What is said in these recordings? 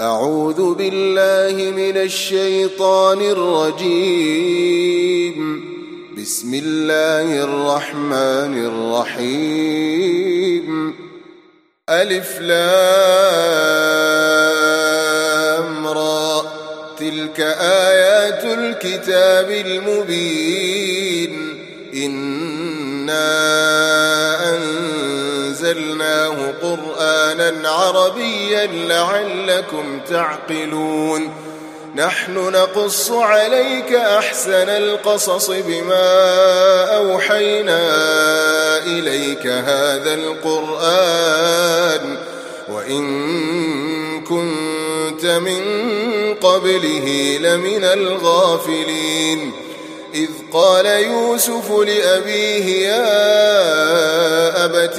أعوذ بالله من الشيطان الرجيم. بسم الله الرحمن الرحيم. ألف لام را. تلك آيات الكتاب المبين. إِنَّا أنزلناه قرآنا عربيا لعلكم تعقلون. نحن نقص عليك أحسن القصص بما أوحينا إليك هذا القرآن. وإن كنت من قبله لمن الغافلين. إذ قال يوسف لأبيه يا أبت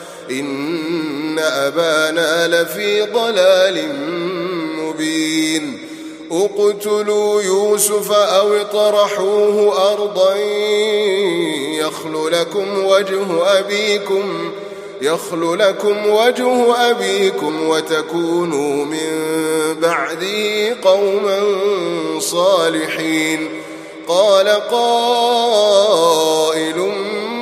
إن أبانا لفي ضلال مبين. اقتلوا يوسف أو اطرحوه أرضا يخل لكم وجه أبيكم يخل لكم وجه أبيكم وتكونوا من بعده قوما صالحين. قال قائل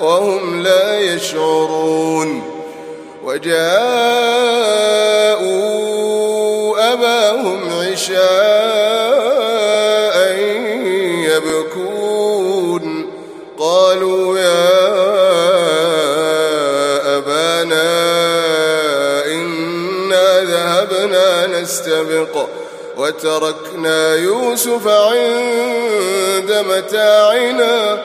وهم لا يشعرون وجاءوا أباهم عشاء يبكون قالوا يا أبانا إنا ذهبنا نستبق وتركنا يوسف عند متاعنا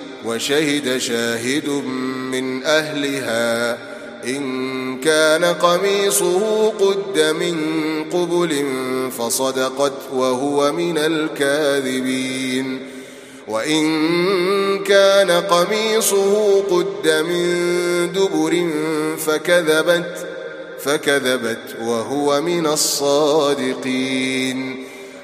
وشهد شاهد من أهلها. إن كان قميصه قد من قبل فصدقت وهو من الكاذبين. وإن كان قميصه قد من دبر فكذبت فكذبت وهو من الصادقين.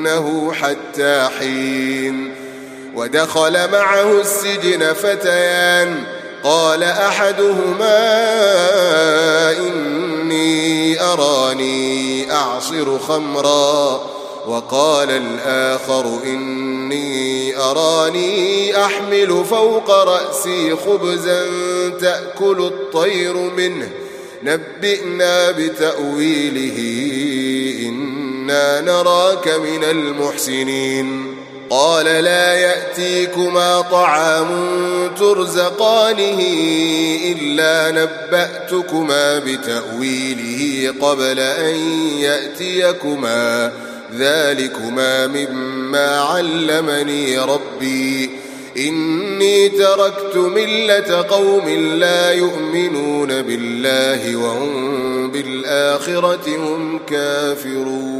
ليسجننه حتى حين. ودخل معه السجن فتيان. قال أحدهما إني أراني أعصر خمرا. وقال الآخر إني أراني أحمل فوق رأسي خبزا تأكل الطير منه. نبئنا بتأويله إنا نراك من المحسنين. قال لا يأتيكما طعام ترزقانه إلا نبأتكما بتأويله قبل أن يأتيكما. ذلكما مما علمني ربي. إني تركت ملة قوم لا يؤمنون بالله وهم بالآخرة هم كافرون.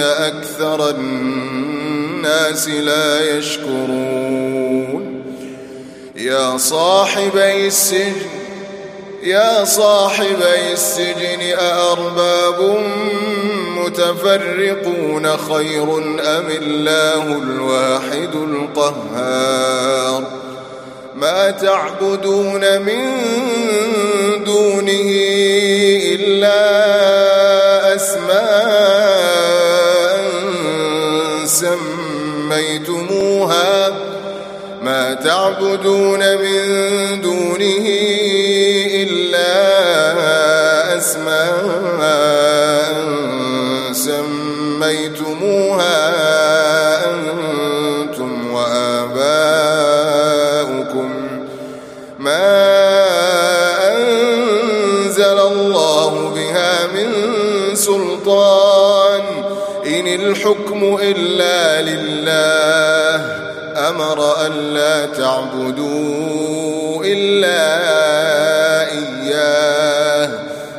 أكثر الناس لا يشكرون. يا صاحبي السجن يا صاحبي السجن أأرباب متفرقون خير أم الله الواحد القهار؟ ما تعبدون من دونه إلا تعبدون من دونه إلا أسماء سميتموها أنتم وآباؤكم. ما أنزل الله بها من سلطان. إن الحكم إلا لله. أمر ألا تعبدوا إلا إياه.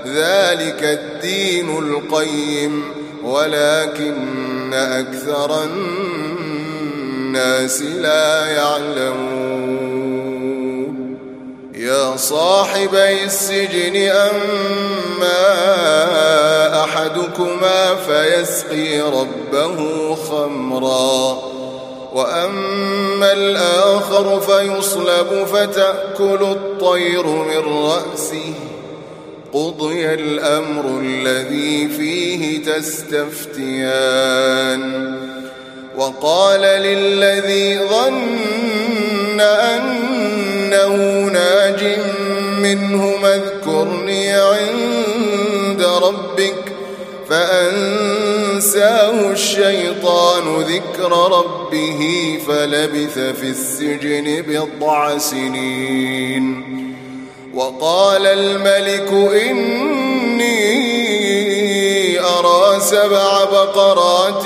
ذلك الدين القيم. ولكن أكثر الناس لا يعلمون. يا صاحبي السجن أما أحدكما فيسقي ربه خمرًا. وأما الآخر فيصلب فتأكل الطير من رأسه. قضي الأمر الذي فيه تستفتيان. وقال للذي ظن أنه ناج منه اذكرني عند ربك فأنساه الشيطان ذكر ربه فلبث في السجن بضع سنين. وقال الملك إني أرى سبع بقرات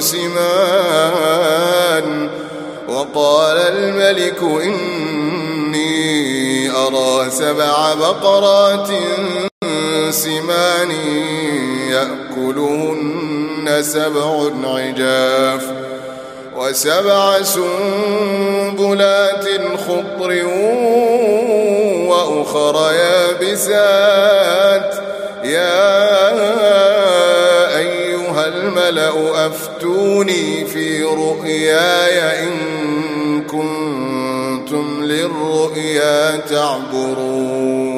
سمان. وقال الملك إني أرى سبع بقرات سمان. يأكلهن سبع عجاف وسبع سنبلات خضر وأخر يابسات. يا الملأ أفتوني في رؤياي إن كنتم للرؤيا تعبرون.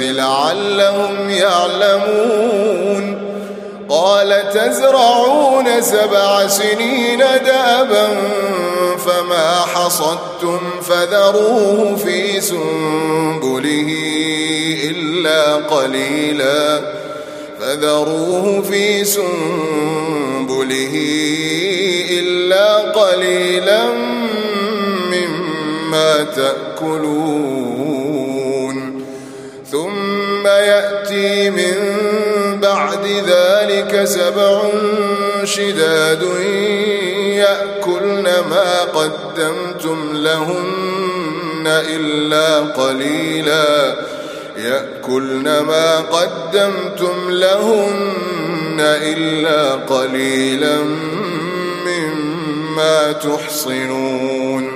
لعلهم يعلمون. قال تزرعون سبع سنين دابا فما حصدتم فذروه في سنبله إلا قليلا. فذروه في سنبله إلا قليلا مما تأكلون. يأتي من بعد ذلك سبع شداد يأكلن ما قدمتم لهن إلا قليلا. يأكلن ما قدمتم لهن إلا قليلا مما تحصنون.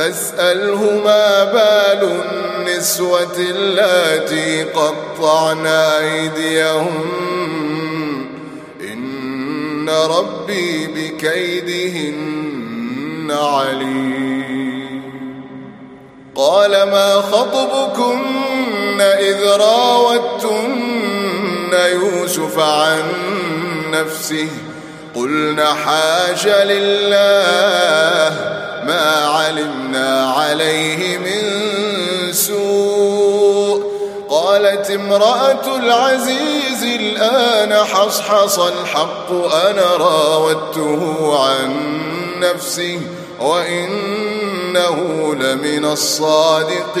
فاسأله ما بال النسوة اللاتي قطعن أيديهم إن ربي بكيدهن عليم. قال ما خطبكن إذ راوتن يوسف عن نفسه؟ قلنا حاش لله. ما علمنا عليه من سوء. قالت امرأة العزيز الآن حصحص الحق أنا راودته عن نفسه وإنه لمن الصادقين.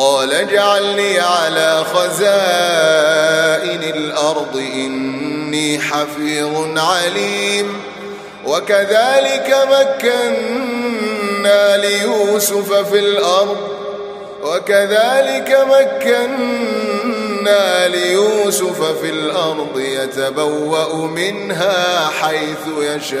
قال اجعلني على خزائن الأرض إني حفيظ عليم. وكذلك مكنا ليوسف في الأرض وكذلك مكنا ليوسف في الأرض يتبوأ منها حيث يشاء.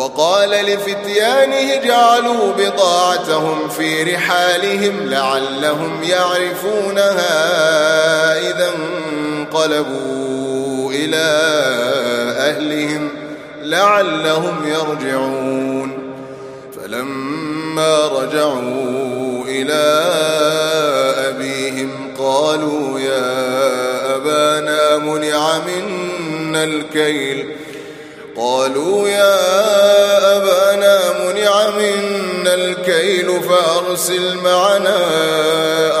وقال لفتيانه جعلوا بضاعتهم في رحالهم لعلهم يعرفونها إذا انقلبوا إلى أهلهم لعلهم يرجعون. فلما رجعوا إلى أبيهم قالوا يا أبانا منع منا الكيل. قالوا يا أبانا منع منا الكيل فأرسل معنا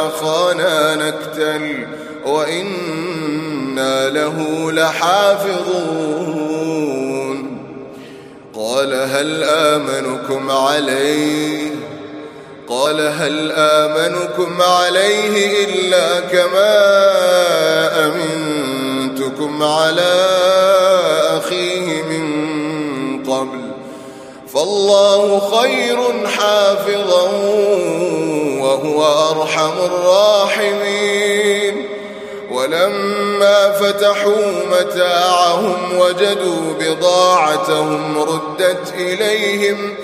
أخانا نكتل وإنا له لحافظون. قال هل آمنكم عليه؟ قال هل آمنكم عليه إلا كما أمنتكم على أخيه؟ فالله خير حافظا وهو أرحم الراحمين. ولما فتحوا متاعهم وجدوا بضاعتهم ردت إليهم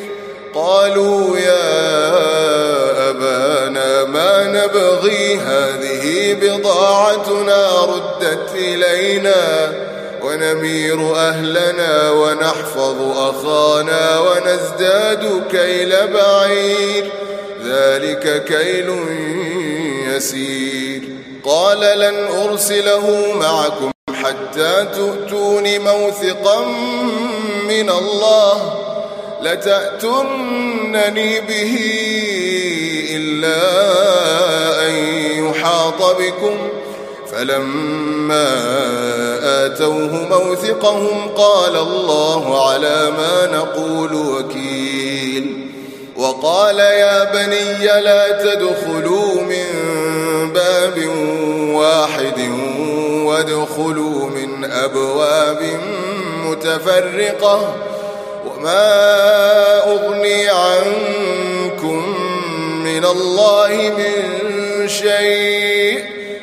قالوا يا أبانا ما نبغي هذه بضاعتنا ردت إلينا. ونمير أهلنا ونحفظ أخانا ونزداد كيل بعير. ذلك كيل يسير. قال لن أرسله معكم حتى تؤتون موثقا من الله. لتأتنني به إلا أن يحاط بكم فلما آتوه موثقهم قال الله على ما نقول وكيل. وقال يا بني لا تدخلوا من باب واحد وادخلوا من أبواب متفرقة وما أغني عنكم من الله من شيء.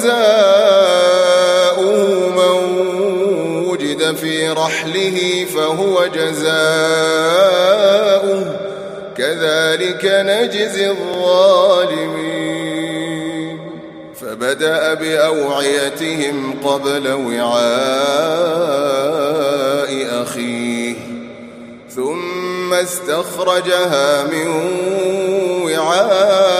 وجزاؤه من وجد في رحله فهو جزاؤه. كذلك نجزي الظالمين. فبدأ بأوعيتهم قبل وعاء أخيه. ثم استخرجها من وعاء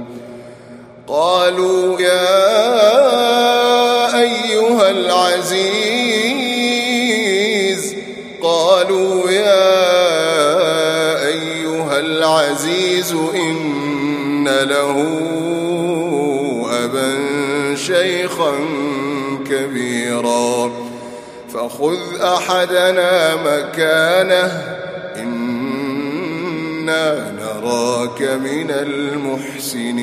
قالوا يا أيها العزيز قالوا يا أيها العزيز إن له أبا شيخا كبيرا فخذ أحدنا مكانه إنا نراك من المحسنين؟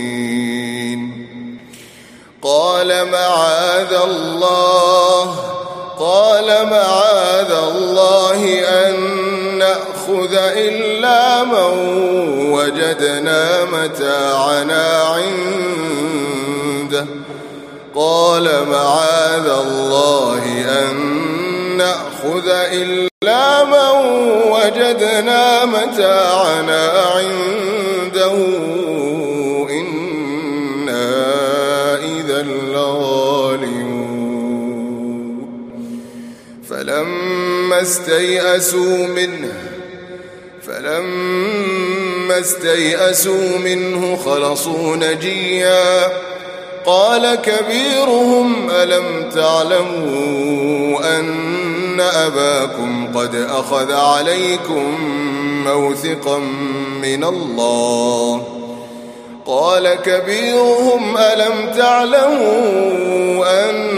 قال معاذ الله قال معاذ الله أن نأخذ إلا من وجدنا متاعنا عنده. قال معاذ الله أن نأخذ إلا من وجدنا متاعنا استيئسوا منه فلما استيئسوا منه خلصوا نجيا. قال كبيرهم ألم تعلموا أن أباكم قد أخذ عليكم موثقا من الله؟ قال كبيرهم ألم تعلموا أن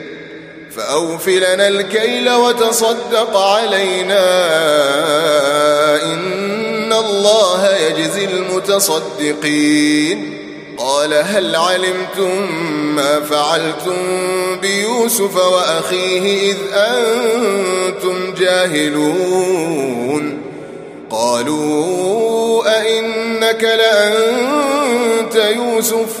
فأوفلنا الكيل وتصدق علينا إن الله يجزي المتصدقين. قال هل علمتم ما فعلتم بيوسف وأخيه إذ أنتم جاهلون؟ قالوا أئنك لأنت يوسف؟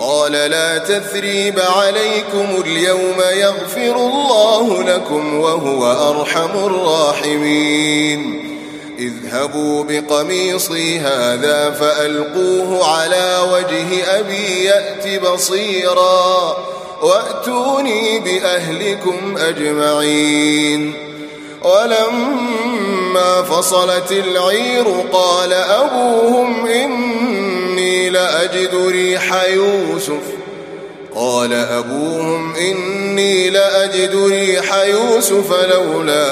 قال لا تثريب عليكم اليوم يغفر الله لكم وهو أرحم الراحمين. اذهبوا بقميصي هذا فألقوه على وجه أبي يأت بصيرا وأتوني بأهلكم أجمعين. ولما فصلت العير قال أبوهم إني لأجد ريح يوسف. قال أبوهم إني لأجد ريح يوسف لولا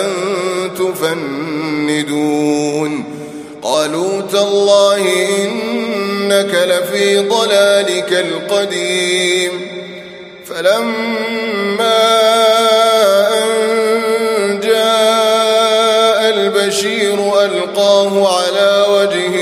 أن تفندون. قالوا تالله إنك لفي ضلالك القديم. فلما أن جاء البشير ألقاه على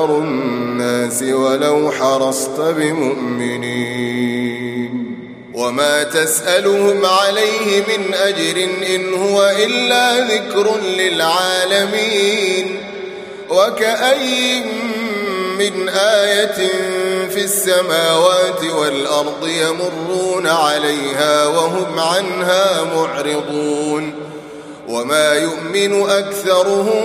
أكثر الناس ولو حرصت بمؤمنين. وما تسألهم عليه من أجر إن هو إلا ذكر للعالمين. وكأي من آية في السماوات والأرض يمرون عليها وهم عنها معرضون. وما يؤمن أكثرهم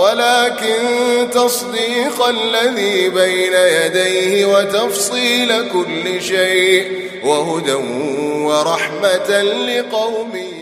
ولكن تصديق الذي بين يديه وتفصيل كل شيء وهدى ورحمة لقوم